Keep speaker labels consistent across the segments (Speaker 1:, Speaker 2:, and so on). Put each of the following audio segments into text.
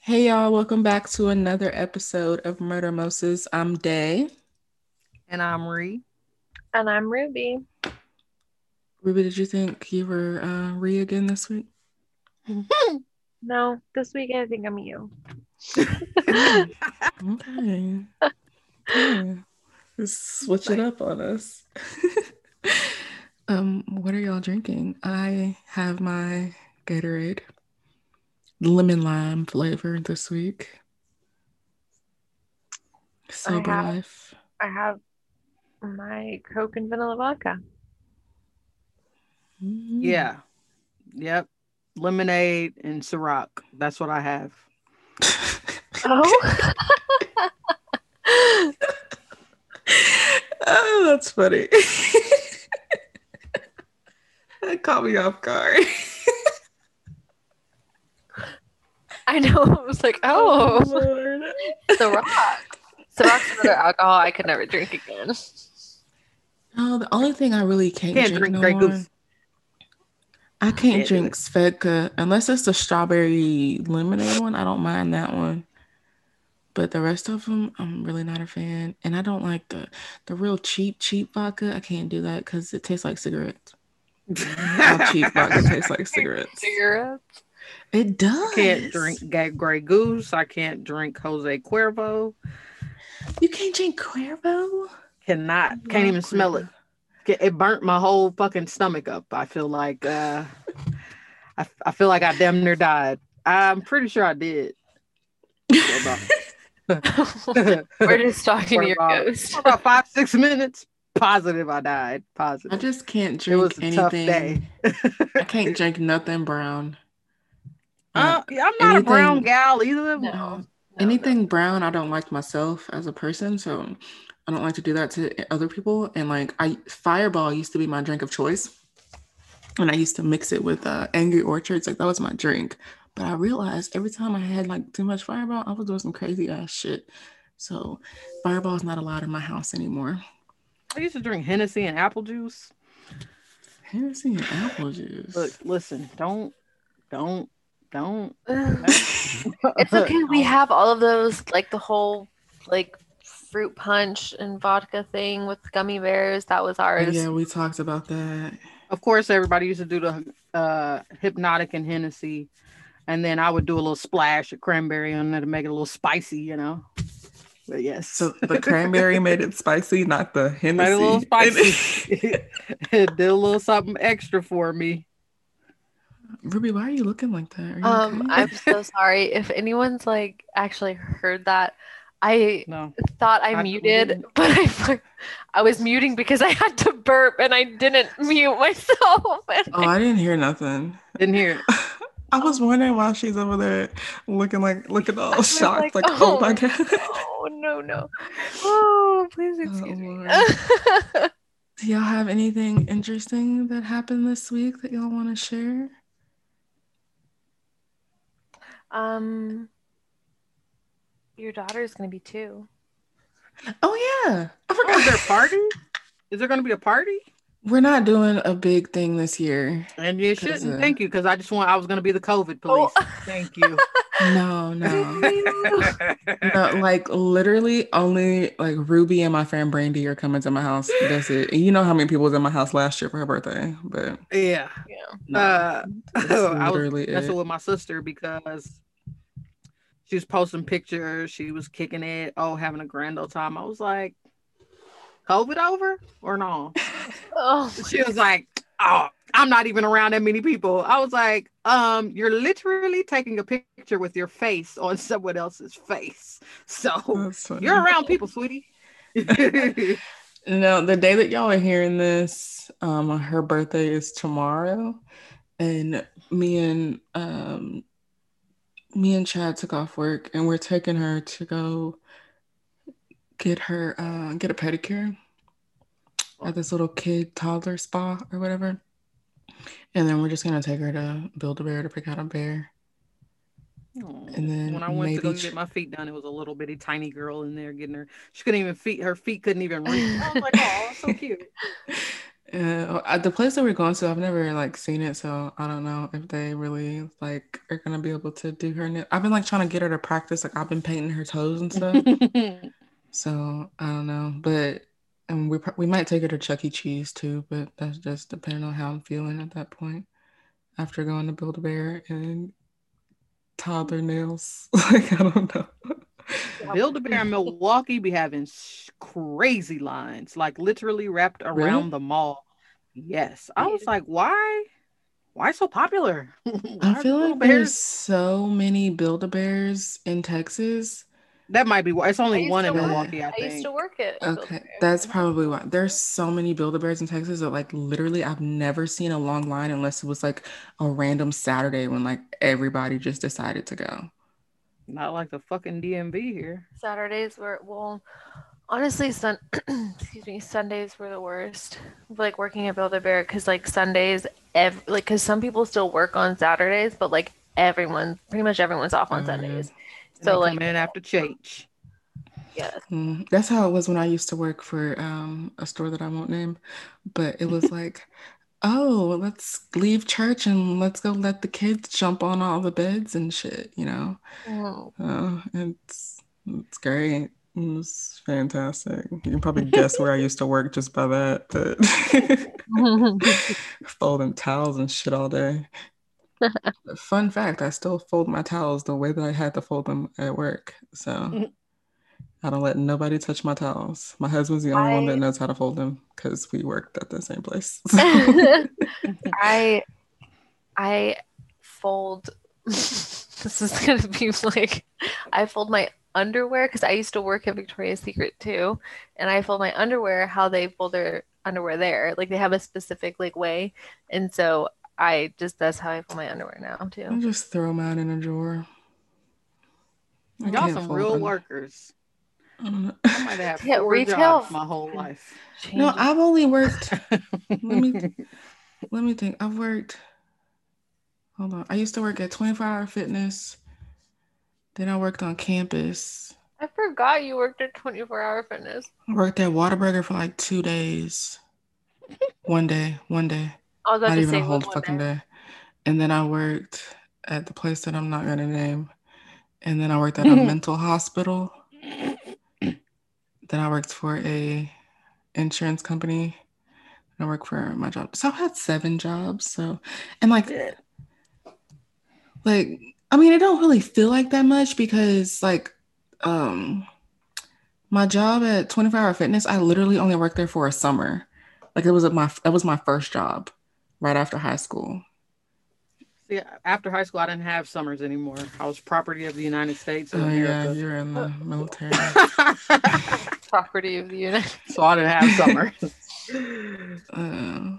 Speaker 1: Hey y'all, welcome back to another episode of Murder Moses. I'm Day.
Speaker 2: And I'm Ree.
Speaker 3: And I'm Ruby.
Speaker 1: Ruby, did you think you were uh, Ree again this week?
Speaker 3: no, this week I think I'm you.
Speaker 1: okay. Yeah. Just switch it up on us. um, what are y'all drinking? I have my Gatorade lemon lime flavor this week. Sober
Speaker 3: I have,
Speaker 1: life.
Speaker 3: I have my Coke and vanilla vodka.
Speaker 1: Mm.
Speaker 2: Yeah. Yep. Lemonade and Ciroc. That's what I have.
Speaker 3: Oh.
Speaker 1: oh, that's funny. that caught me off guard.
Speaker 3: I know. I was like, oh, oh.
Speaker 1: Lord.
Speaker 3: Ciroc. Ciroc's another alcohol I could never drink again.
Speaker 1: No, the only thing I really can't,
Speaker 2: Can't
Speaker 1: drink,
Speaker 2: drink
Speaker 1: no more- I can't
Speaker 2: Can't do
Speaker 1: drink Svedka unless it's the strawberry lemonade one. I don't mind that one. But the rest of them, I'm really not a fan. And I don't like the the real cheap, cheap vodka. I can't do that because it tastes like cigarettes. How cheap vodka tastes like cigarettes.
Speaker 3: Cigarettes.
Speaker 1: It does.
Speaker 2: I can't drink Ga- Grey Goose. I can't drink Jose Cuervo.
Speaker 1: You can't drink Cuervo.
Speaker 2: Cannot. Can't even smell it. It burnt my whole fucking stomach up. I feel like uh I, I feel like I damn near died. I'm pretty sure I did.
Speaker 3: We're just talking
Speaker 2: For
Speaker 3: to your
Speaker 2: about-
Speaker 3: ghost.
Speaker 2: about five, six minutes. Positive I died. Positive.
Speaker 1: I just can't
Speaker 2: It was
Speaker 1: drink
Speaker 2: a tough
Speaker 1: anything.
Speaker 2: day.
Speaker 1: I can't drink nothing brown.
Speaker 2: Uh, I'm not a brown gal either.
Speaker 3: No. No,
Speaker 1: anything brown i don't like myself as a person so i don't like to do that to other people. And like i fireball used to be my drink of choice and i used to mix it with uh, angry orchards. Like that was my drink. But i realized every time i had like too much fireball i was doing some crazy ass shit. So fireball is not allowed in my house anymore.
Speaker 2: I used to drink Hennessy and apple juice.
Speaker 1: Hennessy and apple juice.
Speaker 2: Look, listen, don't, don't, don't.
Speaker 3: It's okay. We have all of those, like the whole like fruit punch and vodka thing with gummy bears. That was
Speaker 1: Oh,
Speaker 3: ours.
Speaker 1: yeah we talked about that
Speaker 2: Of course, everybody used to do the uh, Hpnotiq and Hennessy, and then I would do a little splash of cranberry on there to make it a little spicy, you know. But yes,
Speaker 1: so the cranberry made it spicy not the
Speaker 2: made
Speaker 1: Hennessy
Speaker 2: it a little spicy. it did a little something extra for me.
Speaker 1: Ruby, why are you looking like that? Are you
Speaker 3: Um,
Speaker 1: okay?
Speaker 3: I'm so sorry if anyone's like actually heard that. I
Speaker 2: No,
Speaker 3: thought I
Speaker 2: I-
Speaker 3: muted, but I I was muting because I had to burp and I didn't mute myself.
Speaker 1: Oh, I didn't hear nothing.
Speaker 2: didn't hear it.
Speaker 1: I was wondering why she's over there looking like looking all
Speaker 3: was
Speaker 1: shocked, like,
Speaker 3: like,
Speaker 1: oh, my
Speaker 3: oh,
Speaker 1: god.
Speaker 3: oh no no! Oh please excuse me.
Speaker 1: Do y'all have anything interesting that happened this week that y'all want to share?
Speaker 3: Um, your daughter's gonna be two.
Speaker 1: Oh yeah, I
Speaker 2: Oh, is there a party? Is there going to be a party?
Speaker 1: We're not doing a big thing this year.
Speaker 2: And you
Speaker 1: 'Cause,
Speaker 2: shouldn't.
Speaker 1: uh,
Speaker 2: Thank you, because I just want. I was going to be the COVID police.
Speaker 3: Oh.
Speaker 2: Thank you.
Speaker 1: No, no, no. Like literally, only like Ruby and my friend Brandy are coming to my house. That's it. And you know how many people was in my house last year for her birthday, but
Speaker 2: yeah.
Speaker 3: Yeah.
Speaker 1: no,
Speaker 2: Uh,
Speaker 1: that's
Speaker 2: I was
Speaker 1: literally
Speaker 2: messing
Speaker 1: it.
Speaker 2: with my sister because she was posting pictures. She was kicking it. Oh, having a grand old time. I was like, COVID over or no?
Speaker 3: Oh,
Speaker 2: She was like, oh, I'm not even around that many people. I was like, um, you're literally taking a picture with your face on someone else's face. So you're around people, sweetie.
Speaker 1: No, the day that y'all are hearing this, um, her birthday is tomorrow, and me and um, me and Chad took off work, and we're taking her to go get her uh, get a pedicure at this little kid toddler spa or whatever, and then we're just gonna take her to Build a Bear to pick out a bear. And then
Speaker 2: when I went to go get my feet done, it was a little bitty tiny girl in there getting her. She couldn't even feet. Her feet couldn't even reach. I was like, oh, so cute.
Speaker 1: Uh, the place that we're going to, I've never like seen it, so I don't know if they really like are gonna be able to do her nail. I've been like trying to get her to practice, like I've been painting her toes and stuff. so I don't know, but and we we might take her to Chuck E. Cheese too, but that's just depending on how I'm feeling at that point. After going to Build a Bear and toddler nails, like I don't know.
Speaker 2: Build a Bear in Milwaukee be having crazy lines, like literally wrapped around really? the mall. Yes, I was like, why? Why so popular?
Speaker 1: why I feel like bears? there's so many Build a Bears in Texas
Speaker 2: that might be why. It's only one in Milwaukee. I,
Speaker 3: I, used to work
Speaker 1: it. Okay, that's probably why. There's so many Build-A-Bears in Texas that, like, literally, I've never seen a long line unless it was like a random Saturday when like everybody just decided to go.
Speaker 2: Not like the fucking DMV here.
Speaker 3: Saturdays were well, honestly, sun. excuse me, Sundays were the worst. Like working at Build-A-Bear because like Sundays, ev- like because some people still work on Saturdays, but like everyone, pretty much everyone's off on mm-hmm. Sundays.
Speaker 2: So like in after change.
Speaker 3: Yeah.
Speaker 1: Mm, that's how it was when I used to work for um, a store that I won't name, but it was like, oh, let's leave church and let's go let the kids jump on all the beds and shit, you know. Oh. Uh, it's it's great. It's fantastic. You can probably guess where I used to work just by that. But folding towels and shit all day. Fun fact: I still fold my towels the way that I had to fold them at work. So mm-hmm. I don't let nobody touch my towels. My husband's the only I... one that knows how to fold them because we worked at the same place.
Speaker 3: I I fold. this is gonna be like I fold my underwear because I used to work at Victoria's Secret too, and I fold my underwear how they fold their underwear there. Like they have a specific like way, and so I just that's how I put my underwear now too.
Speaker 1: I just throw them out in a drawer.
Speaker 2: I Y'all some real them. workers. I might have yeah, retail my whole life.
Speaker 1: No, I've only worked. let me let me think. I've worked. Hold on. I used to work at 24 Hour Fitness. Then I worked on campus.
Speaker 3: I forgot you worked at 24 Hour Fitness.
Speaker 1: I worked at Whataburger for like two days. one day. One day.
Speaker 3: I was not even a whole
Speaker 1: fucking day. And then I worked at the place that I'm not gonna name. And then I worked at a mental hospital. Then I worked for a insurance company. I worked for my job. So I've had seven jobs. So and like like I mean it don't really feel like that much because like um my job at 24 hour fitness, I literally only worked there for a summer. Like it was my that was my first job right after high school.
Speaker 2: See, after high school, I didn't have summers anymore. I was property of the United States.
Speaker 1: oh yeah, you're in the military.
Speaker 3: property of the United.
Speaker 2: So I didn't have summers.
Speaker 1: uh,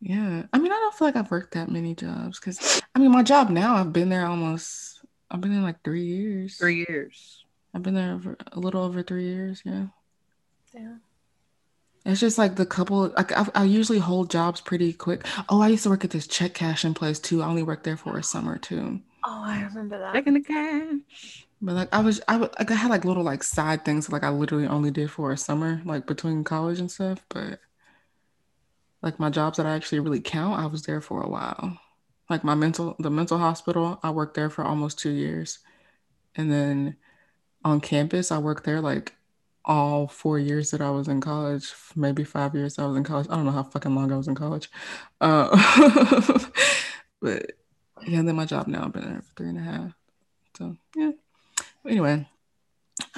Speaker 1: yeah, I mean, I don't feel like I've worked that many jobs because I mean, my job now, I've been there almost. I've been there like three years.
Speaker 2: Three years.
Speaker 1: I've been there for a little over three years. Yeah. Yeah. It's just like the couple. Like I, I, usually hold jobs pretty quick. Oh, I used to work at this check cashing place too. I only worked there for a summer too.
Speaker 3: Oh, I remember that.
Speaker 2: Checking the cash.
Speaker 1: But like I was, I like I had like little like side things like I literally only did for a summer, like between college and stuff. But like my jobs that I actually really count, I was there for a while. Like my mental, the mental hospital, I worked there for almost two years, and then on campus, I worked there like all four years that I was in college, maybe five years I was in college. I don't know how fucking long I was in college. Uh, but yeah, then my job now, I've been there for three and a half. So yeah. Anyway,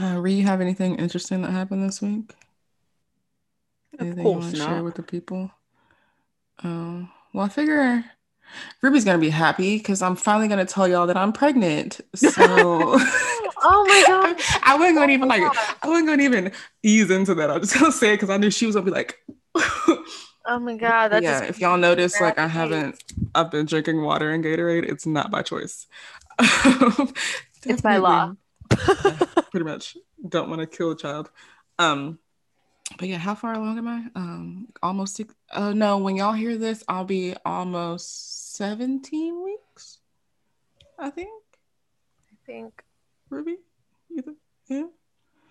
Speaker 1: uh, Ree, you have anything interesting that happened this week? Anything you want to share with the people? Um, well, I figure Ruby's gonna be happy because I'm finally gonna tell y'all that I'm pregnant. So
Speaker 3: Oh my god!
Speaker 1: I wasn't gonna even like. I wasn't gonna even ease into that. I was just gonna say it because I knew she was gonna be like.
Speaker 3: oh my god!
Speaker 1: That's yeah. If y'all notice, like I haven't. I've been drinking water and Gatorade. It's not by choice.
Speaker 3: it's by law.
Speaker 1: pretty much. Don't want to kill a child. Um, but yeah, how far along am I? Um, almost six. Uh, no, when y'all hear this, I'll be almost seventeen weeks. I think.
Speaker 3: I think
Speaker 1: Ruby? Either? Yeah.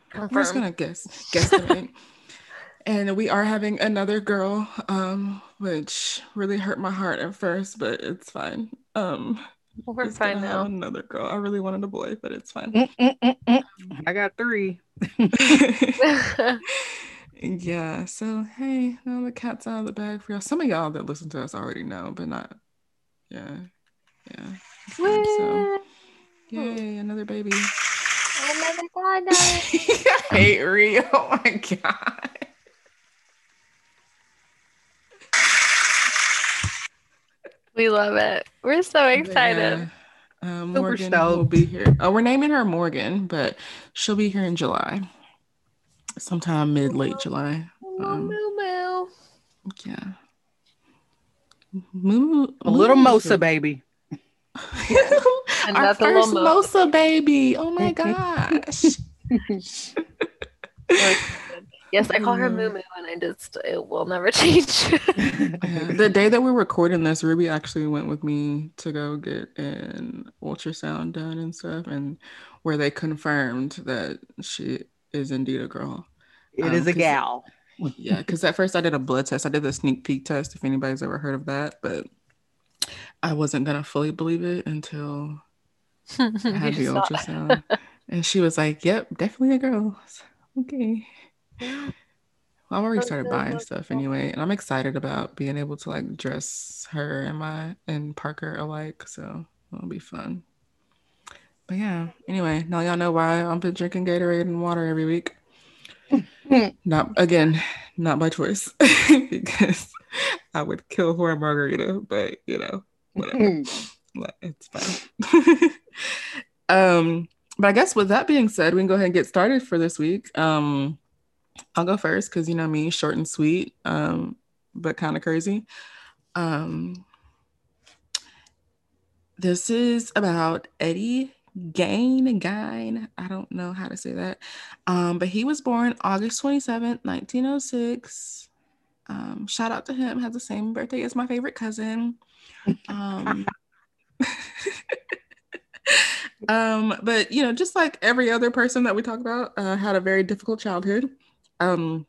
Speaker 1: Confirm. I'm just gonna guess. Guess the name. and we are having another girl, um, which really hurt my heart at first, but it's fine. Um,
Speaker 3: we're fine now.
Speaker 1: Another girl. I really wanted a boy, but it's fine.
Speaker 2: I got three.
Speaker 1: yeah. So hey, now the cat's out of the bag for y'all. Some of y'all that listen to us already know, but not. Yeah. Yeah. Fine, so yay, another baby.
Speaker 3: Another god.
Speaker 1: I hate Rio. Oh my god.
Speaker 3: We love it. We're so excited.
Speaker 1: Yeah. Uh, Morgan will be here. Oh, we're naming her Morgan, but she'll be here in July, sometime mid late July.
Speaker 3: Um, moo moo.
Speaker 1: Yeah. Moo,
Speaker 2: a little Mosa baby.
Speaker 1: Our first Mosa baby. Oh my gosh.
Speaker 3: Yes, I call her Moo Moo, and I just it will never change.
Speaker 1: yeah. The day that we're recording this, Ruby actually went with me to go get an ultrasound done and stuff, and where they confirmed that she is indeed a girl.
Speaker 2: It um, is a gal.
Speaker 1: yeah, because at first I did a blood test. I did the sneak peek test. If anybody's ever heard of that, but I wasn't gonna fully believe it until I had the ultrasound, and she was like, "Yep, definitely a girl." Okay. Well, I've already started buying stuff anyway, and I'm excited about being able to like dress her and my and Parker alike. So it'll be fun. But yeah, anyway, now y'all know why I've been drinking Gatorade and water every week. not again, not by choice, because I would kill for a margarita, but you know, whatever. it's fine. Um, but I guess with that being said, we can go ahead and get started for this week. Um, I'll go first because you know me, short and sweet, um, but kind of crazy. Um, this is about Eddie Gain Gain. I don't know how to say that. Um, but he was born August 27th, 1906. Um, shout out to him, has the same birthday as my favorite cousin. Um, um, but you know, just like every other person that we talk about, uh, had a very difficult childhood. Um,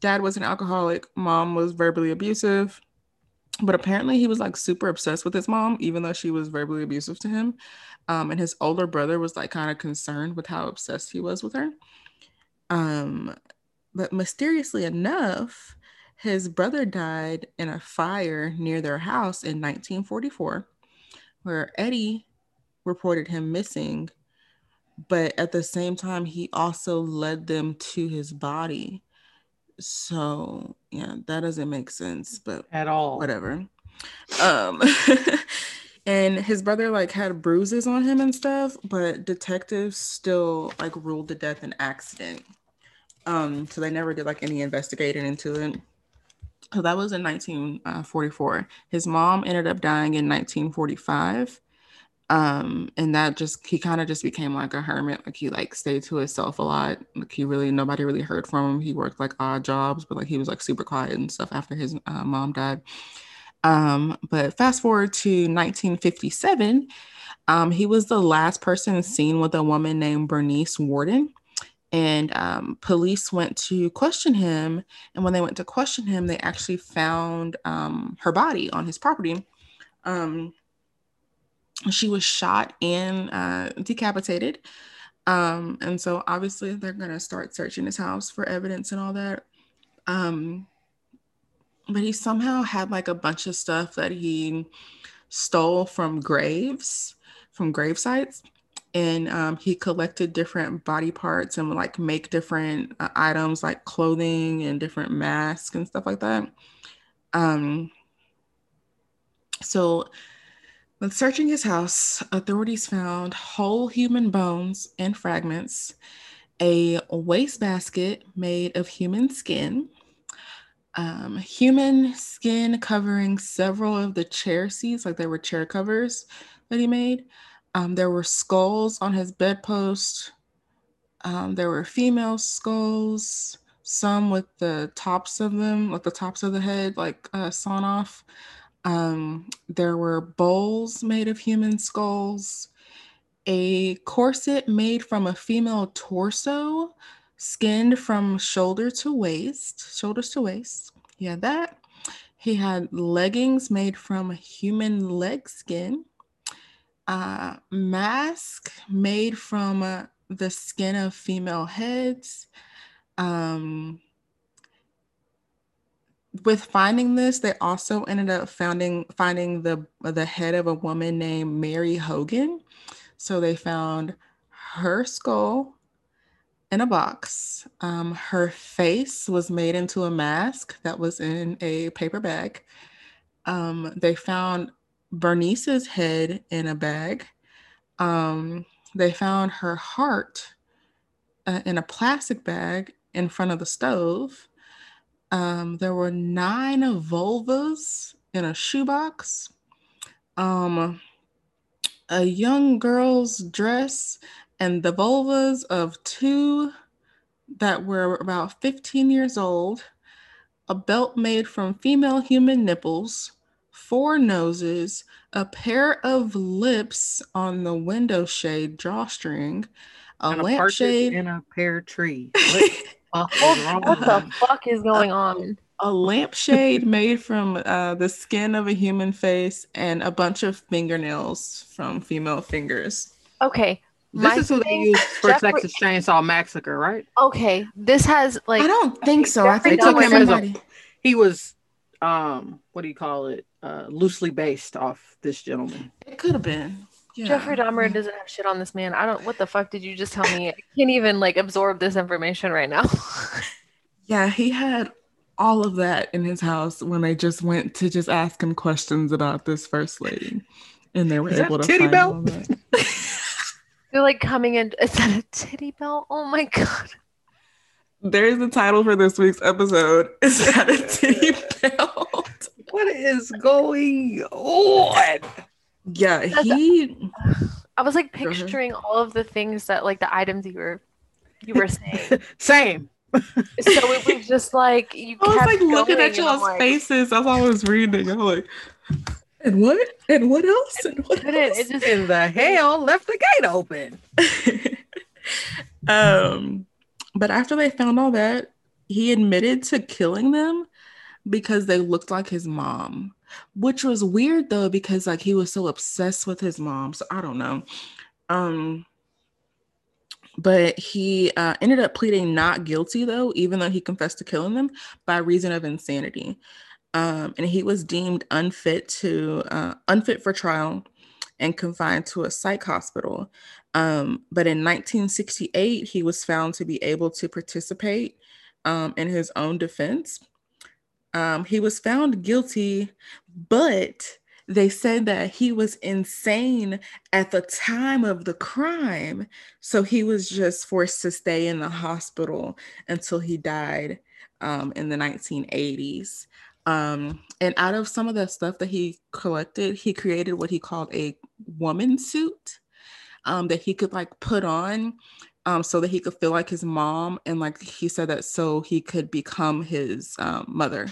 Speaker 1: dad was an alcoholic, mom was verbally abusive, but apparently he was like super obsessed with his mom, even though she was verbally abusive to him. Um, and his older brother was like kind of concerned with how obsessed he was with her. Um, but mysteriously enough, his brother died in a fire near their house in 1944, where Eddie reported him missing but at the same time he also led them to his body. So yeah that doesn't make sense but
Speaker 2: at all.
Speaker 1: whatever. Um and his brother like had bruises on him and stuff but detectives still like ruled the death an accident. Um so they never did like any investigating into it. So that was in 1944 his mom ended up dying in 1945 um and that just he kind of just became like a hermit like he like stayed to himself a lot like he really nobody really heard from him he worked like odd jobs but like he was like super quiet and stuff after his uh, mom died. Um but fast forward to 1957 um he was the last person seen with a woman named bernice Worden and um, police went to question him and when they went to question him they actually found um, her body on his property. Um, she was shot and uh, decapitated. Um, and so obviously they're gonna start searching his house for evidence and all that. Um, but he somehow had like a bunch of stuff that he stole from graves, from grave sites. And um, he collected different body parts and would like make different uh, items like clothing and different masks and stuff like that. Um, so when searching his house, authorities found whole human bones and fragments, a wastebasket made of human skin, um, human skin covering several of the chair seats, like there were chair covers that he made. Um, there were skulls on his bedpost. Um, there were female skulls, some with the tops of them, like the tops of the head, like uh, sawn off. Um, there were bowls made of human skulls, a corset made from a female torso skinned from shoulder to waist, shoulders to waist. He had that. He had leggings made from human leg skin, uh, mask made from uh, the skin of female heads. Um, with finding this, they also ended up finding finding the the head of a woman named Mary Hogan. So they found her skull in a box. Um, her face was made into a mask that was in a paper bag. Um, they found Bernice's head in a bag. Um, they found her heart uh, in a plastic bag in front of the stove. Um, there were nine vulvas in a shoebox. Um, a young girl's dress and the vulvas of two that were about 15 years old, a belt made from female human nipples, four noses, a pair of lips on the window shade drawstring, a
Speaker 2: and
Speaker 1: lampshade,
Speaker 2: in a pear tree.
Speaker 3: What, what the fuck is going on?
Speaker 1: a lampshade made from uh, the skin of a human face, and a bunch of fingernails from female fingers.
Speaker 3: Okay.
Speaker 2: This
Speaker 3: my
Speaker 2: is who they
Speaker 3: thing-
Speaker 2: used for
Speaker 3: Jeffrey-
Speaker 2: Texas Chainsaw Massacre, right?
Speaker 3: Okay. This has like
Speaker 1: I don't think so. I
Speaker 3: Jeffrey
Speaker 1: think
Speaker 2: They took him
Speaker 1: was
Speaker 2: as a- He was, um, what do you call it? Uh, loosely based off this gentleman.
Speaker 1: It could have been. Yeah.
Speaker 3: Jeffrey Dahmer doesn't have shit on this man. I don't. What the fuck did you just tell me? I can't even like absorb this information right now.
Speaker 1: Yeah, he had all of that in his house when they just went to just ask him questions about this first lady, and they were
Speaker 2: Is
Speaker 1: able to
Speaker 2: titty
Speaker 1: find
Speaker 2: belt?
Speaker 1: all that.
Speaker 3: They're like coming in. Is that a titty belt? Oh my god.
Speaker 1: There's the title for this week's episode. Is that a titty belt?
Speaker 2: What is going on?
Speaker 1: Yeah, he.
Speaker 3: I was like picturing all of the things that like the items you were you were saying.
Speaker 2: Same.
Speaker 3: so it was just like you
Speaker 1: I was
Speaker 3: kept
Speaker 1: like looking at
Speaker 3: and I'm
Speaker 1: y'all's
Speaker 3: like,
Speaker 1: faces as I was reading. I'm like, and what? And what else? And what
Speaker 3: couldn't-
Speaker 1: else?
Speaker 3: it just
Speaker 2: In the hell left the gate open.
Speaker 1: um, but after they found all that, he admitted to killing them because they looked like his mom, which was weird though because like he was so obsessed with his mom. So I don't know. Um, but he uh, ended up pleading not guilty though, even though he confessed to killing them by reason of insanity. Um, and he was deemed unfit to uh, unfit for trial and confined to a psych hospital. Um, but in 1968, he was found to be able to participate um, in his own defense. Um, he was found guilty, but they said that he was insane at the time of the crime. So he was just forced to stay in the hospital until he died um, in the 1980s. Um, and out of some of the stuff that he collected, he created what he called a woman suit um, that he could like put on um, so that he could feel like his mom. And like he said that so he could become his um, mother.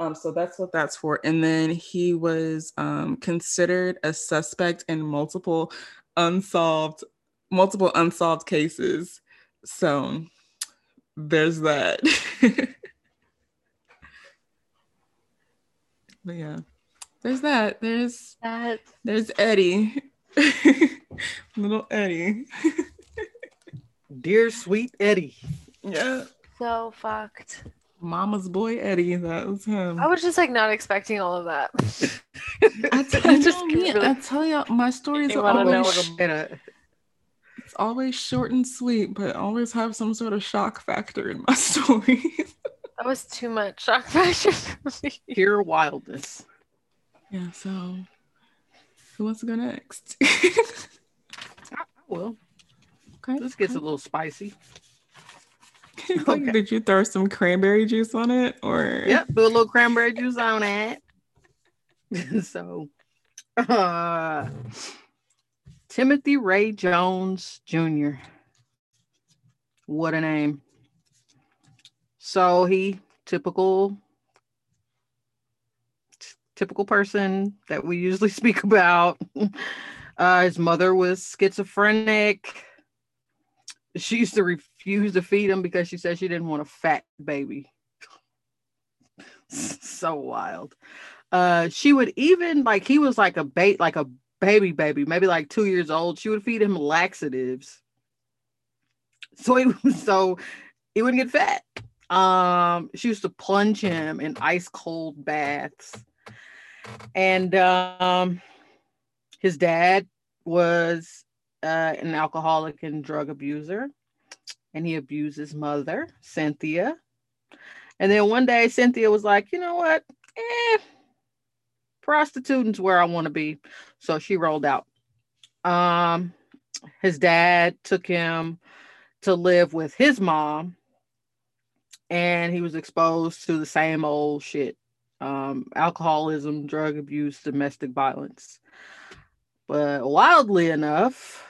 Speaker 1: Um, so that's what that's for. And then he was um, considered a suspect in multiple unsolved, multiple unsolved cases. So there's that. but yeah, there's that. There's
Speaker 3: that
Speaker 1: there's Eddie, little Eddie.
Speaker 2: Dear sweet Eddie.
Speaker 1: Yeah,
Speaker 3: so fucked.
Speaker 1: Mama's boy Eddie. That was him.
Speaker 3: I was just like not expecting all of that.
Speaker 1: I, t-
Speaker 3: I just
Speaker 1: know me,
Speaker 3: really-
Speaker 1: I tell you, my stories
Speaker 3: You
Speaker 1: are always
Speaker 3: what
Speaker 2: And,
Speaker 1: it's always short and sweet, but I always have some sort of shock factor in my stories.
Speaker 3: That was too much shock factor for me.
Speaker 2: pure wildness.
Speaker 1: yeah. So, who wants to go next?
Speaker 2: I will.
Speaker 1: Okay.
Speaker 2: This gets a little spicy.
Speaker 1: Like,
Speaker 2: okay.
Speaker 1: Did you throw some cranberry juice on it, or
Speaker 2: Yep, put a little cranberry juice on it. so, uh, Timothy Ray Jones Jr. What a name. So he typical t- typical person that we usually speak about. Uh, his mother was schizophrenic. She used to refuse to feed him because she said she didn't want a fat baby. so wild. Uh, she would even like he was like a bait, like a baby baby, maybe like two years old. She would feed him laxatives, so he so he wouldn't get fat. Um, she used to plunge him in ice cold baths, and um, his dad was uh, an alcoholic and drug abuser, and he abused his mother, Cynthia. And then one day, Cynthia was like, "You know what? Eh, prostituting's where I want to be. So she rolled out. Um, his dad took him to live with his mom, and he was exposed to the same old shit um, alcoholism, drug abuse, domestic violence. But wildly enough,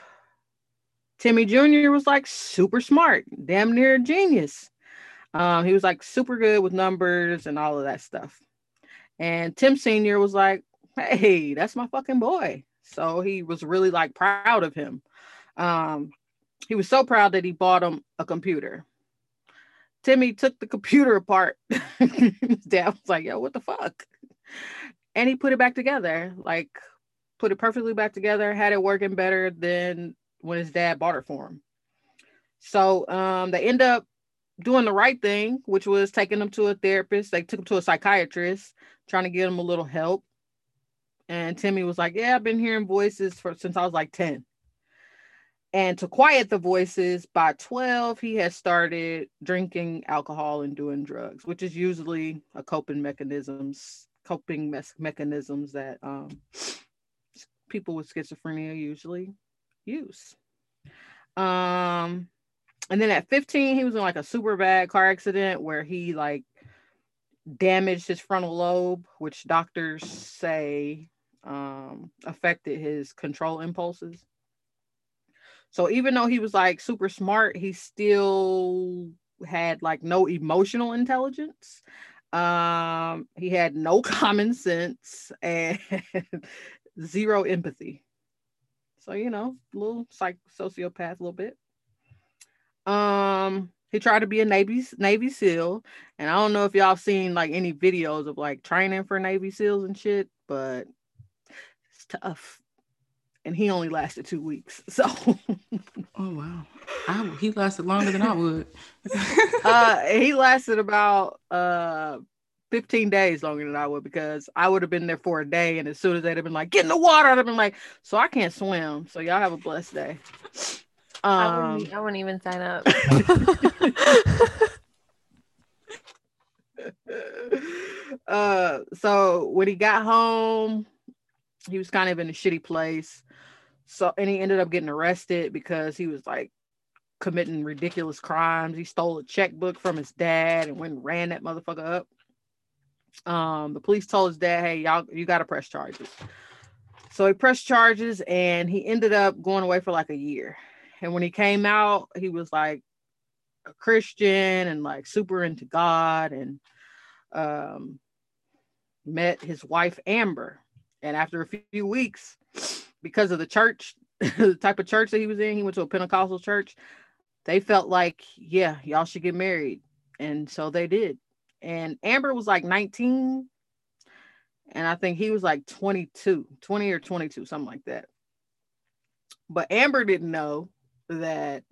Speaker 2: Timmy Jr. was like super smart, damn near a genius. Um, he was like super good with numbers and all of that stuff. And Tim Sr. was like, hey, that's my fucking boy. So he was really like proud of him. Um, he was so proud that he bought him a computer. Timmy took the computer apart. Dad was like, yo, what the fuck? And he put it back together, like put it perfectly back together, had it working better than when his dad bought it for him. So um, they end up doing the right thing, which was taking him to a therapist. They took him to a psychiatrist, trying to get him a little help. And Timmy was like, Yeah, I've been hearing voices for since I was like 10. And to quiet the voices, by 12, he has started drinking alcohol and doing drugs, which is usually a coping mechanisms, coping me- mechanisms that um, people with schizophrenia usually use. Um, and then at 15, he was in like a super bad car accident where he like damaged his frontal lobe, which doctors say um, affected his control impulses. So even though he was like super smart, he still had like no emotional intelligence. Um, he had no common sense and zero empathy. So you know, a little psych sociopath, a little bit. Um, he tried to be a Navy Navy SEAL, and I don't know if y'all seen like any videos of like training for Navy SEALs and shit, but it's tough. And he only lasted two weeks, so.
Speaker 1: oh wow, I, he lasted longer than I would.
Speaker 2: uh, he lasted about uh 15 days longer than I would because I would have been there for a day. And as soon as they'd have been like, get in the water, I'd have been like, so I can't swim. So y'all have a blessed day.
Speaker 3: Um, I, wouldn't, I wouldn't even sign up.
Speaker 2: uh, so when he got home, he was kind of in a shitty place. So, and he ended up getting arrested because he was like committing ridiculous crimes. He stole a checkbook from his dad and went and ran that motherfucker up. Um, the police told his dad, "Hey, y'all, you got to press charges." So he pressed charges, and he ended up going away for like a year. And when he came out, he was like a Christian and like super into God and um, met his wife Amber. And after a few weeks, because of the church, the type of church that he was in, he went to a Pentecostal church. They felt like, yeah, y'all should get married. And so they did. And Amber was like 19. And I think he was like 22, 20 or 22, something like that. But Amber didn't know that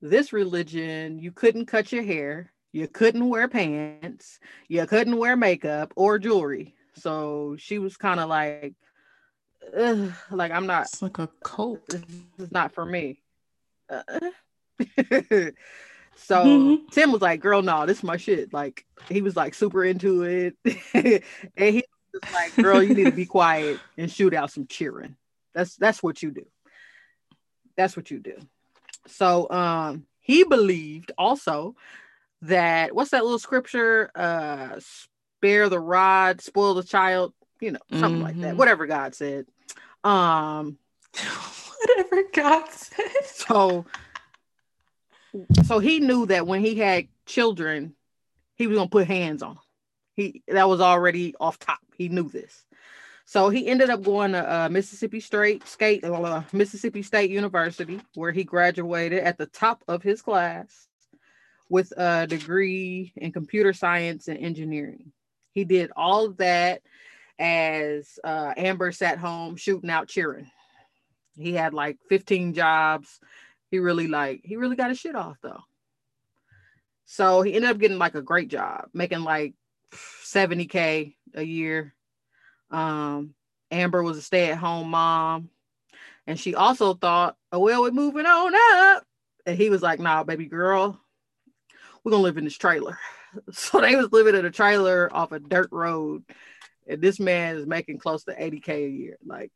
Speaker 2: this religion, you couldn't cut your hair, you couldn't wear pants, you couldn't wear makeup or jewelry. So she was kind of like, like I'm not.
Speaker 1: It's like a cult.
Speaker 2: This is not for me. Uh, so mm-hmm. Tim was like, "Girl, no, this is my shit." Like he was like super into it, and he was like, "Girl, you need to be quiet and shoot out some cheering." That's that's what you do. That's what you do. So um he believed also that what's that little scripture? Uh spare the rod, spoil the child, you know, something mm-hmm. like that. Mm-hmm. Whatever God said. Um
Speaker 1: whatever God said.
Speaker 2: So so he knew that when he had children, he was gonna put hands on them. He that was already off top. He knew this. So he ended up going to uh, Mississippi State Skate uh, Mississippi State University, where he graduated at the top of his class with a degree in computer science and engineering. He did all of that as uh, Amber sat home shooting out cheering. He had like 15 jobs. He really like he really got his shit off though. So he ended up getting like a great job, making like 70k a year. Um, Amber was a stay-at-home mom, and she also thought, "Oh well, we're moving on up." And he was like, "Nah, baby girl, we're gonna live in this trailer." So they was living in a trailer off a dirt road, and this man is making close to 80k a year. Like,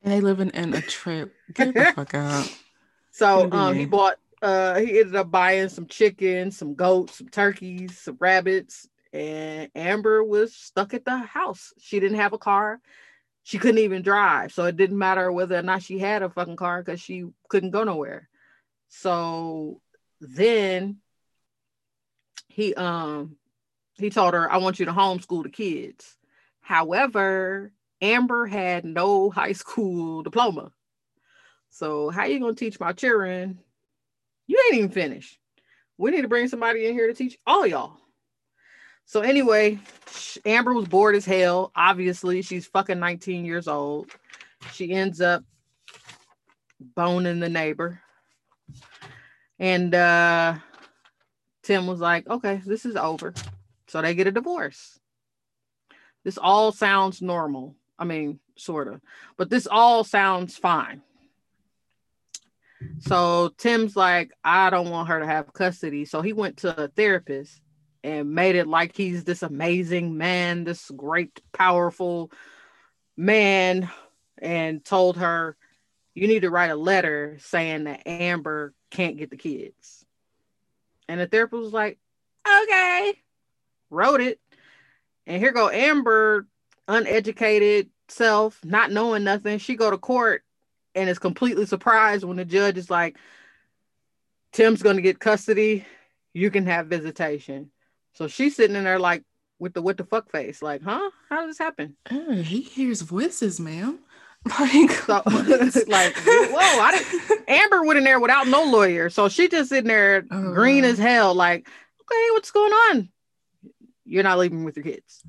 Speaker 1: and they living in a trailer. Get the fuck out.
Speaker 2: So um, he bought uh he ended up buying some chickens, some goats, some turkeys, some rabbits, and Amber was stuck at the house. She didn't have a car. She couldn't even drive. So it didn't matter whether or not she had a fucking car because she couldn't go nowhere. So then he um he told her, I want you to homeschool the kids. However, Amber had no high school diploma. So how you gonna teach my children you ain't even finished. We need to bring somebody in here to teach all y'all. So anyway, Amber was bored as hell. Obviously, she's fucking 19 years old. She ends up boning the neighbor. And uh Tim was like, okay, this is over. So they get a divorce. This all sounds normal. I mean, sort of, but this all sounds fine. So Tim's like, I don't want her to have custody. So he went to a therapist and made it like he's this amazing man, this great, powerful man, and told her, You need to write a letter saying that Amber can't get the kids. And the therapist was like, Okay, wrote it. And here go Amber, uneducated self, not knowing nothing. She go to court and is completely surprised when the judge is like, Tim's going to get custody. You can have visitation. So she's sitting in there like with the what the fuck face, like, huh? How did this happen?
Speaker 1: Oh, he hears voices, ma'am. Like, so,
Speaker 2: like, whoa! I didn't. Amber went in there without no lawyer, so she just sitting there oh, green as hell, like, okay, what's going on? You're not leaving with your kids.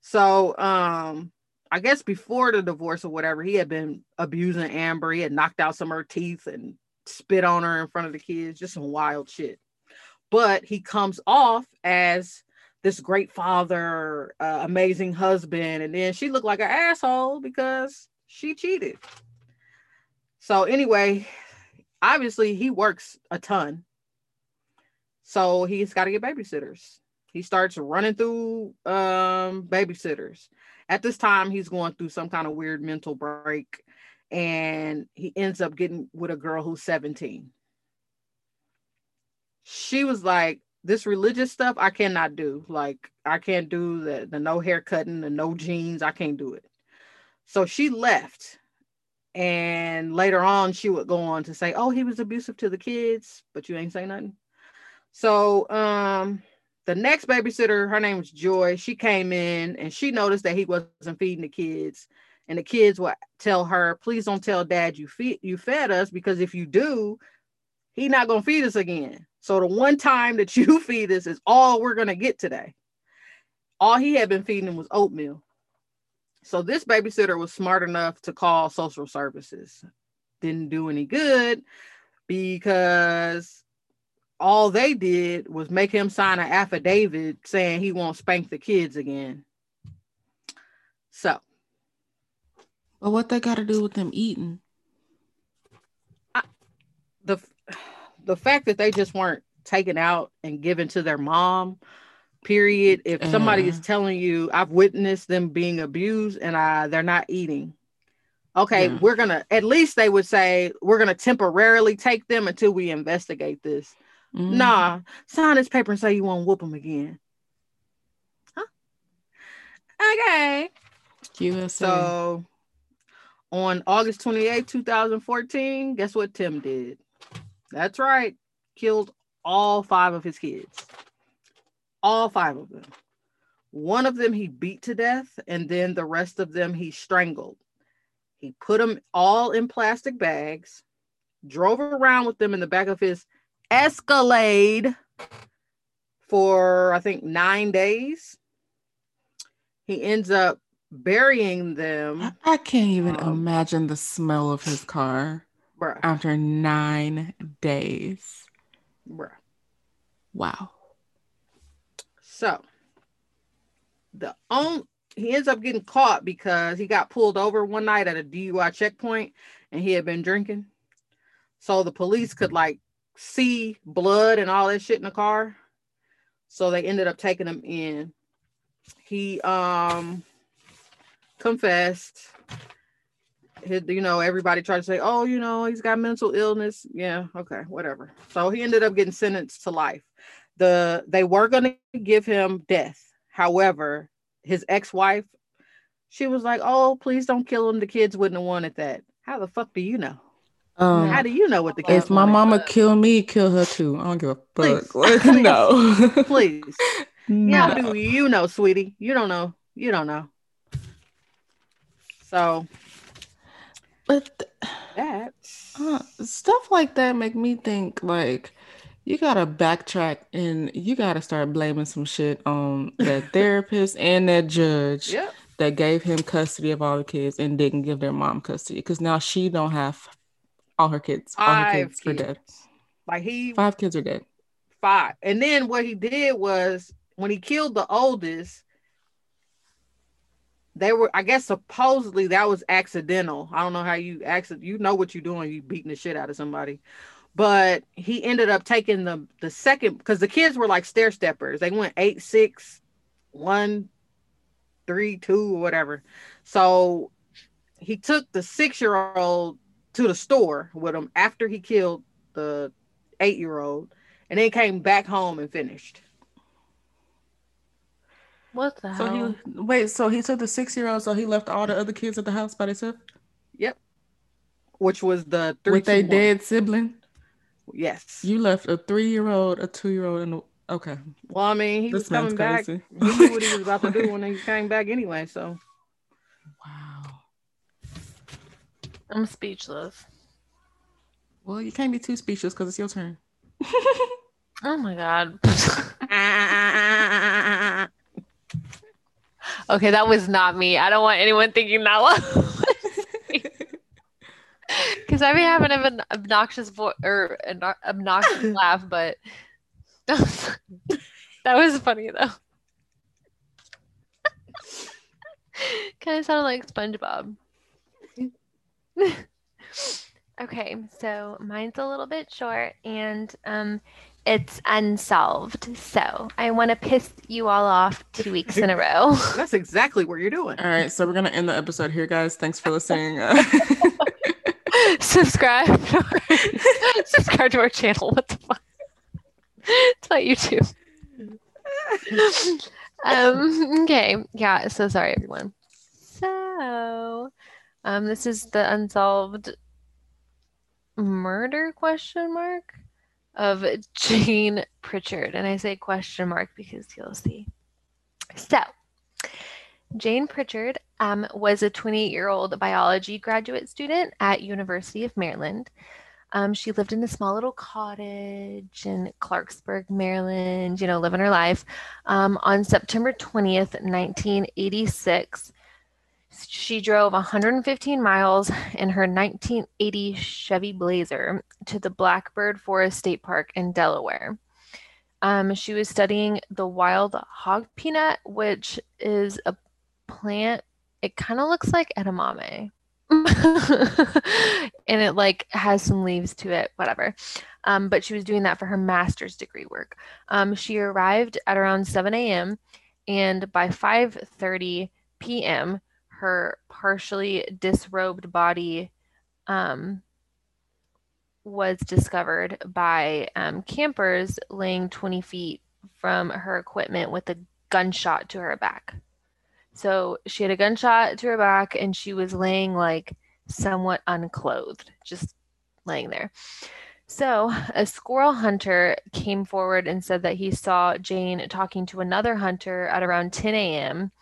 Speaker 2: So, um, I guess before the divorce or whatever, he had been abusing Amber. He had knocked out some of her teeth and spit on her in front of the kids, just some wild shit. But he comes off as this great father, uh, amazing husband, and then she looked like an asshole because she cheated. So anyway, obviously he works a ton. So he's got to get babysitters. He starts running through um, babysitters at this time he's going through some kind of weird mental break and he ends up getting with a girl who's 17 she was like this religious stuff i cannot do. Like i can't do the, the no hair cutting the no jeans. I can't do it. So she left and later on she would go on to say oh he was abusive to the kids but you ain't say nothing. So um the next babysitter, her name was Joy. She came in and she noticed that he wasn't feeding the kids. And the kids would tell her, please don't tell dad you feed you fed us because if you do, he's not gonna feed us again. So the one time that you feed us is all we're gonna get today. All he had been feeding him was oatmeal. So this babysitter was smart enough to call social services. Didn't do any good because all they did was make him sign an affidavit saying he won't spank the kids again. So,
Speaker 1: but what they got to do with them eating?
Speaker 2: I, the the fact that they just weren't taken out and given to their mom. Period. If uh, somebody is telling you, I've witnessed them being abused and I they're not eating. Okay, yeah. we're gonna at least they would say we're gonna temporarily take them until we investigate this Mm-hmm. Nah, sign this paper and say you won't whoop him again. Huh? Okay. USA. So on August 28, 2014, guess what Tim did? That's right. Killed all five of his kids. All five of them. One of them he beat to death, and then the rest of them he strangled. He put them all in plastic bags, drove around with them in the back of his Escalade for I think nine days. He ends up burying them.
Speaker 1: I can't even um, imagine the smell of his car
Speaker 2: bruh.
Speaker 1: after nine days.
Speaker 2: Bruh.
Speaker 1: Wow.
Speaker 2: So the only he ends up getting caught because he got pulled over one night at a DUI checkpoint and he had been drinking. So the police could like see blood and all that shit in the car. So they ended up taking him in. He um confessed. His, you know, everybody tried to say, oh, you know, he's got mental illness. Yeah, okay, whatever. So he ended up getting sentenced to life. The they were gonna give him death. However, his ex-wife, she was like, "Oh, please don't kill him. The kids wouldn't have wanted that." How the fuck do you know? Um, How do you know what the?
Speaker 1: If my mama kill me, kill her too. I don't give a fuck. Please, please. no,
Speaker 2: please. No. How do you know, sweetie? You don't know. You don't know. So,
Speaker 1: but that uh, stuff like that make me think like you gotta backtrack and you gotta start blaming some shit on that therapist and that judge
Speaker 2: yep.
Speaker 1: that gave him custody of all the kids and didn't give their mom custody because now she don't have all her kids. All her kids, kids are dead.
Speaker 2: Like he
Speaker 1: five kids are dead.
Speaker 2: Five. And then what he did was when he killed the oldest, they were i guess supposedly that was accidental i don't know how you accident you know what you're doing you beating the shit out of somebody but he ended up taking the the second because the kids were like stair steppers they went eight six one three two or whatever so he took the six year old to the store with him after he killed the eight year old and then came back home and finished
Speaker 3: what the so hell?
Speaker 1: He, wait, so he took the six year old, so he left all the other kids at the house by themselves?
Speaker 2: Yep. Which was the
Speaker 1: three. With a dead sibling?
Speaker 2: Yes.
Speaker 1: You left a three year old, a two year old, and a, okay.
Speaker 2: Well, I mean, he this was coming back. He knew what he was about to do when he came back anyway, so.
Speaker 1: Wow.
Speaker 3: I'm speechless.
Speaker 1: Well, you can't be too speechless because it's your turn.
Speaker 3: oh my god. Okay, that was not me. I don't want anyone thinking that was. Because I may have an obnoxious voice or an obnoxious laugh, but that was funny though. kind of sounded like SpongeBob. okay, so mine's a little bit short, and um, it's unsolved. So I want to piss you all off two weeks in a row.
Speaker 2: That's exactly what you're doing.
Speaker 1: All right. So we're going to end the episode here, guys. Thanks for listening.
Speaker 3: subscribe. subscribe to our channel. What the fuck? It's not YouTube. um, okay. Yeah. So sorry, everyone. So um, this is the unsolved murder question mark of Jane Pritchard. And I say question mark because you'll see. So, Jane Pritchard um, was a 28 year old biology graduate student at University of Maryland. Um, she lived in a small little cottage in Clarksburg, Maryland, you know, living her life. Um, on September 20th, 1986, she drove 115 miles in her 1980 Chevy Blazer to the Blackbird Forest State Park in Delaware. Um, she was studying the wild hog peanut, which is a plant. It kind of looks like edamame. and it like has some leaves to it, whatever. Um, but she was doing that for her master's degree work. Um, she arrived at around 7 a.m. and by 5:30 p.m her partially disrobed body um, was discovered by um, campers laying 20 feet from her equipment with a gunshot to her back. So she had a gunshot to her back and she was laying like somewhat unclothed, just laying there. So, a squirrel hunter came forward and said that he saw Jane talking to another hunter at around 10 a.m.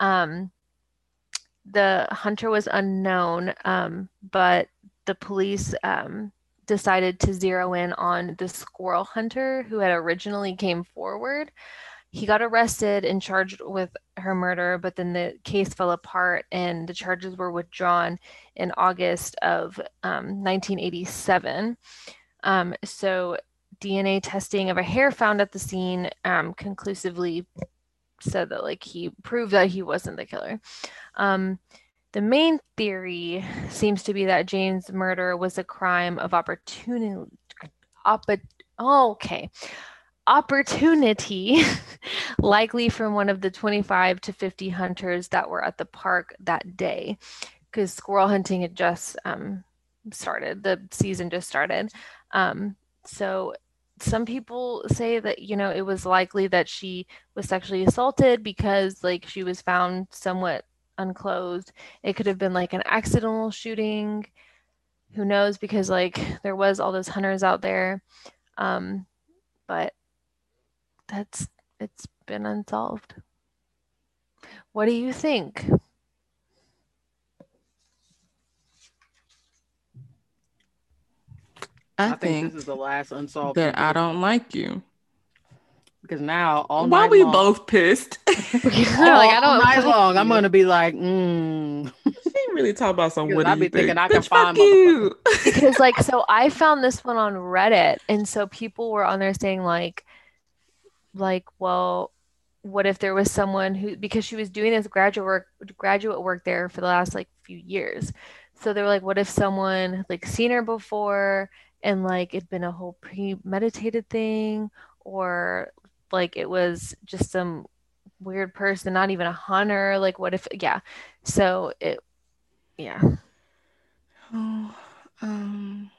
Speaker 3: Um, the hunter was unknown, um, but the police um, decided to zero in on the squirrel hunter who had originally came forward. He got arrested and charged with her murder, but then the case fell apart and the charges were withdrawn in August of um, 1987. Um, so, DNA testing of a hair found at the scene um, conclusively said that, like, he proved that he wasn't the killer. Um, the main theory seems to be that Jane's murder was a crime of opportunity. Oppo- oh, okay. Opportunity, likely from one of the 25 to 50 hunters that were at the park that day, because squirrel hunting had just um, started. The season just started. Um, so some people say that you know it was likely that she was sexually assaulted because like she was found somewhat unclothed. It could have been like an accidental shooting. Who knows? Because like there was all those hunters out there. Um, but that's it's been unsolved. What do you think?
Speaker 1: I,
Speaker 2: I think,
Speaker 1: think
Speaker 2: this is the last unsolved
Speaker 1: that I don't like you.
Speaker 2: because now all
Speaker 1: Why
Speaker 2: night
Speaker 1: we
Speaker 2: long,
Speaker 1: both pissed?
Speaker 3: like I don't all
Speaker 2: night
Speaker 3: like
Speaker 2: long, I'm gonna be like, mm.
Speaker 1: she really talk about some. What
Speaker 2: I
Speaker 1: you
Speaker 2: be thinking
Speaker 1: think?
Speaker 2: I can
Speaker 1: Bitch,
Speaker 2: find
Speaker 1: you.
Speaker 3: because like so I found this one on Reddit and so people were on there saying like like well what if there was someone who because she was doing this graduate work graduate work there for the last like few years so they were like what if someone like seen her before and like it'd been a whole premeditated thing or like it was just some weird person not even a hunter like what if yeah so it yeah
Speaker 1: Oh, um,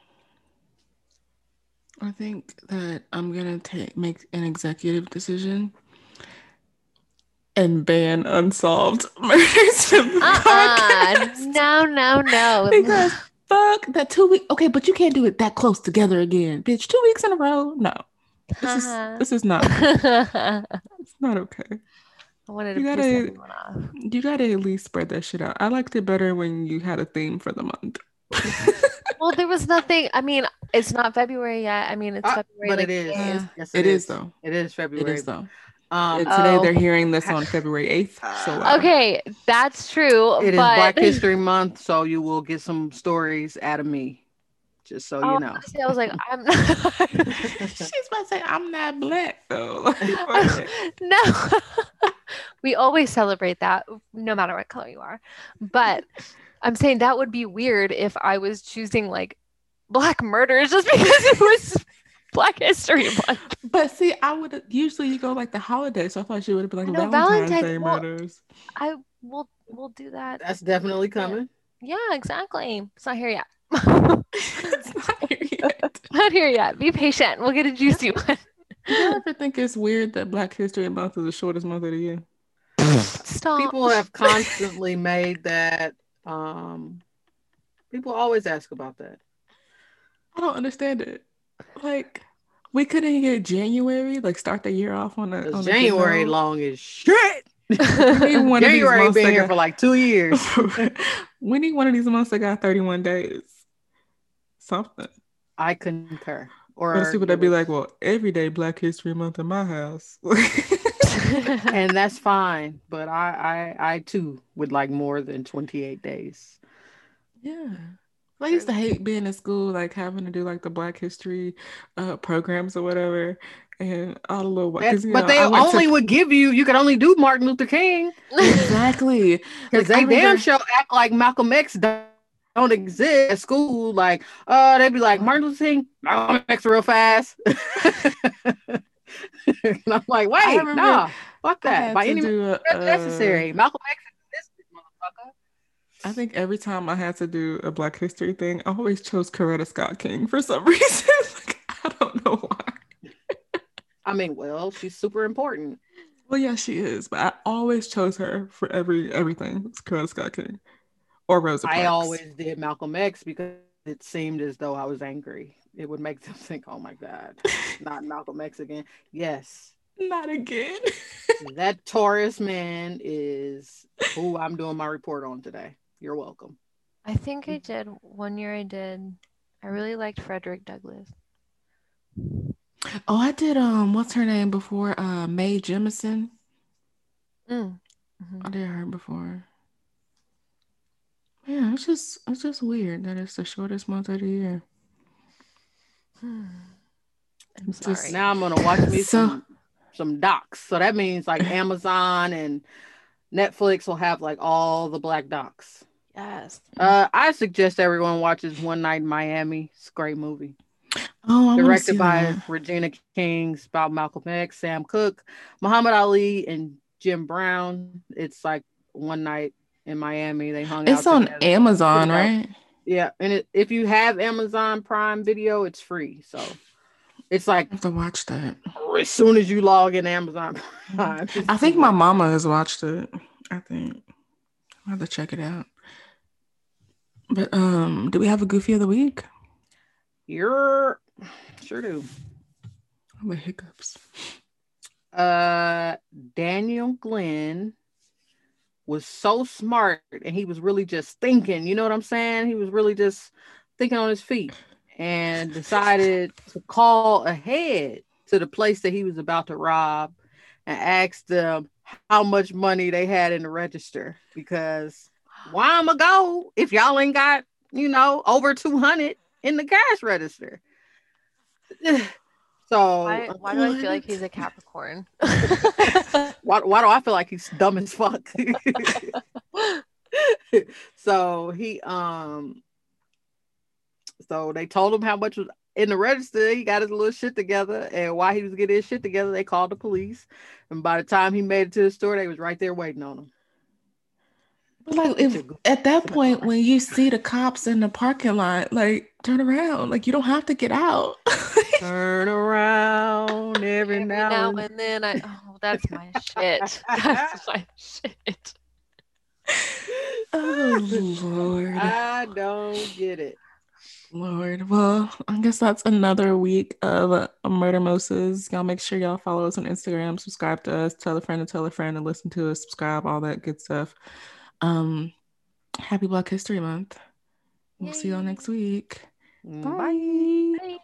Speaker 1: I think that I'm gonna take make an executive decision and ban unsolved murders from
Speaker 3: uh-uh.
Speaker 1: podcast.
Speaker 3: no no no
Speaker 1: Because fuck that two week. Okay, but you can't do it that close together again, bitch. Two weeks in a row. No, this is
Speaker 3: Uh-huh.
Speaker 1: this is not. It's not okay.
Speaker 3: I wanted to
Speaker 1: You
Speaker 3: piss
Speaker 1: gotta-
Speaker 3: everyone off.
Speaker 1: You gotta at least spread that shit out. I liked it better when you had a theme for the month.
Speaker 3: Well, there was nothing. I mean, it's not February yet. I mean, it's
Speaker 2: Ah,
Speaker 3: February.
Speaker 2: but
Speaker 3: like,
Speaker 2: it is.
Speaker 3: days.
Speaker 2: Yes,
Speaker 1: it is though.
Speaker 2: It is February.
Speaker 1: is though.
Speaker 2: Um,
Speaker 1: today
Speaker 3: Oh.
Speaker 1: they're hearing this on February eighth. So uh,
Speaker 3: Okay, that's true.
Speaker 2: it is
Speaker 3: but
Speaker 2: Black History Month, so you will get some stories out of me, just so
Speaker 3: Oh,
Speaker 2: you know.
Speaker 3: honestly, I was like, I'm
Speaker 1: she's about to say I'm not black though. Like, fuck it.
Speaker 3: no. we always celebrate that, no matter what color you are. But I'm saying that would be weird if I was choosing like black murders just because it was Black History Month.
Speaker 1: but see, I would usually you go like the holiday, so I thought she would have been like
Speaker 3: I know,
Speaker 1: Valentine's,
Speaker 3: Valentine's-
Speaker 1: Day
Speaker 3: well-
Speaker 1: murders.
Speaker 3: I will we'll do that.
Speaker 2: That's definitely coming.
Speaker 3: Yeah, exactly. It's not here yet.
Speaker 1: it's not here yet.
Speaker 3: not here yet. Be patient. We'll get a juicy one.
Speaker 1: Do you ever think it's weird that Black History Month is the shortest month of the year?
Speaker 3: Stop.
Speaker 2: People have constantly made that. Um, people always ask about that.
Speaker 1: I don't understand it. Like, we couldn't get January, like start the year off on a, on a
Speaker 2: January
Speaker 1: note?
Speaker 2: long as shit.
Speaker 1: One of these
Speaker 2: January been here
Speaker 1: got-
Speaker 2: for like two years.
Speaker 1: we need one of these months that got 31 days. Something.
Speaker 2: I concur.
Speaker 1: Or there's people that be like, well, every day Black History Month in my house.
Speaker 2: and that's fine. But I, I, I too would like more than twenty eight days.
Speaker 1: yeah. I used to hate being in school, like having to do like the Black History uh, programs or whatever, and all the little. 'cause,
Speaker 2: but
Speaker 1: know,
Speaker 2: they
Speaker 1: went to-
Speaker 2: only would give you. You could only do Martin Luther King
Speaker 1: exactly
Speaker 2: because
Speaker 1: Like,
Speaker 2: they damn
Speaker 1: remember-
Speaker 2: sure act like Malcolm X don't, don't exist at school. Like, uh, they'd be like Martin Luther King, Malcolm X, real fast. and I'm like, wait,
Speaker 1: no,
Speaker 2: nah, fuck that. By any means
Speaker 1: uh,
Speaker 2: necessary. Malcolm X existed, motherfucker.
Speaker 1: I think every time I had to do a Black History thing, I always chose Coretta Scott King for some reason. like, I don't know why.
Speaker 2: I mean, well, she's super important.
Speaker 1: Well, yeah, she is, but I always chose her for every everything. It's Coretta Scott King or Rosa Parks.
Speaker 2: I always did Malcolm X because it seemed as though I was angry. It would make them think, "Oh my God, not Malcolm X again." Yes,
Speaker 1: not again.
Speaker 2: that Taurus man is who I'm doing my report on today. You're welcome.
Speaker 3: I think I did one year. I did. I really liked Frederick Douglass.
Speaker 1: Oh, I did. Um, what's her name before? Uh, Mae Jemison. Mm. Mm-hmm. I did her before. Yeah, it's just it's just weird that it's the shortest month of the year.
Speaker 3: Hmm. I'm sorry. Just,
Speaker 2: now I'm gonna watch me so, some some docs. So that means like Amazon and Netflix will have like all the black docs.
Speaker 3: Yes.
Speaker 2: Uh, I suggest everyone watches One Night in Miami. It's a great movie.
Speaker 1: Oh,
Speaker 2: directed by that. Regina King, about Malcolm X, Sam Cooke, Muhammad Ali, and Jim Brown. It's like one night in Miami. They hung
Speaker 1: it's on together. Amazon, right?
Speaker 2: Yeah, and it, if you have Amazon Prime Video, it's free. So it's like
Speaker 1: I have to watch that
Speaker 2: as soon as you log in Amazon Prime.
Speaker 1: I think my mama has watched it. I think I have to check it out. But um, do we have a goofy of the week?
Speaker 2: You're sure do.
Speaker 1: My hiccups.
Speaker 2: Uh, Daniel Glenn was so smart and he was really just thinking, you know what I'm saying? He was really just thinking on his feet and decided to call ahead to the place that he was about to rob and asked them how much money they had in the register because why am I go if y'all ain't got, you know, over 200 in the cash register? So
Speaker 3: why, why do I feel like he's a Capricorn?
Speaker 2: why, why do I feel like he's dumb as fuck? so he um so they told him how much was in the register. He got his little shit together, and while he was getting his shit together, they called the police. And by the time he made it to the store, they was right there waiting on him.
Speaker 1: But like if at that point when you see the cops in the parking lot, like turn around. Like you don't have to get out.
Speaker 2: turn around every, every now,
Speaker 3: now and... and then. I oh that's my shit. That's my shit.
Speaker 1: Oh Lord.
Speaker 2: I don't get it.
Speaker 1: Lord. Well, I guess that's another week of uh, Murder Moses. Y'all make sure y'all follow us on Instagram, subscribe to us, tell a friend to tell a friend and listen to us, subscribe, all that good stuff. Um, happy Black History Month. We'll Yay. see y'all next week.
Speaker 2: Bye. Bye.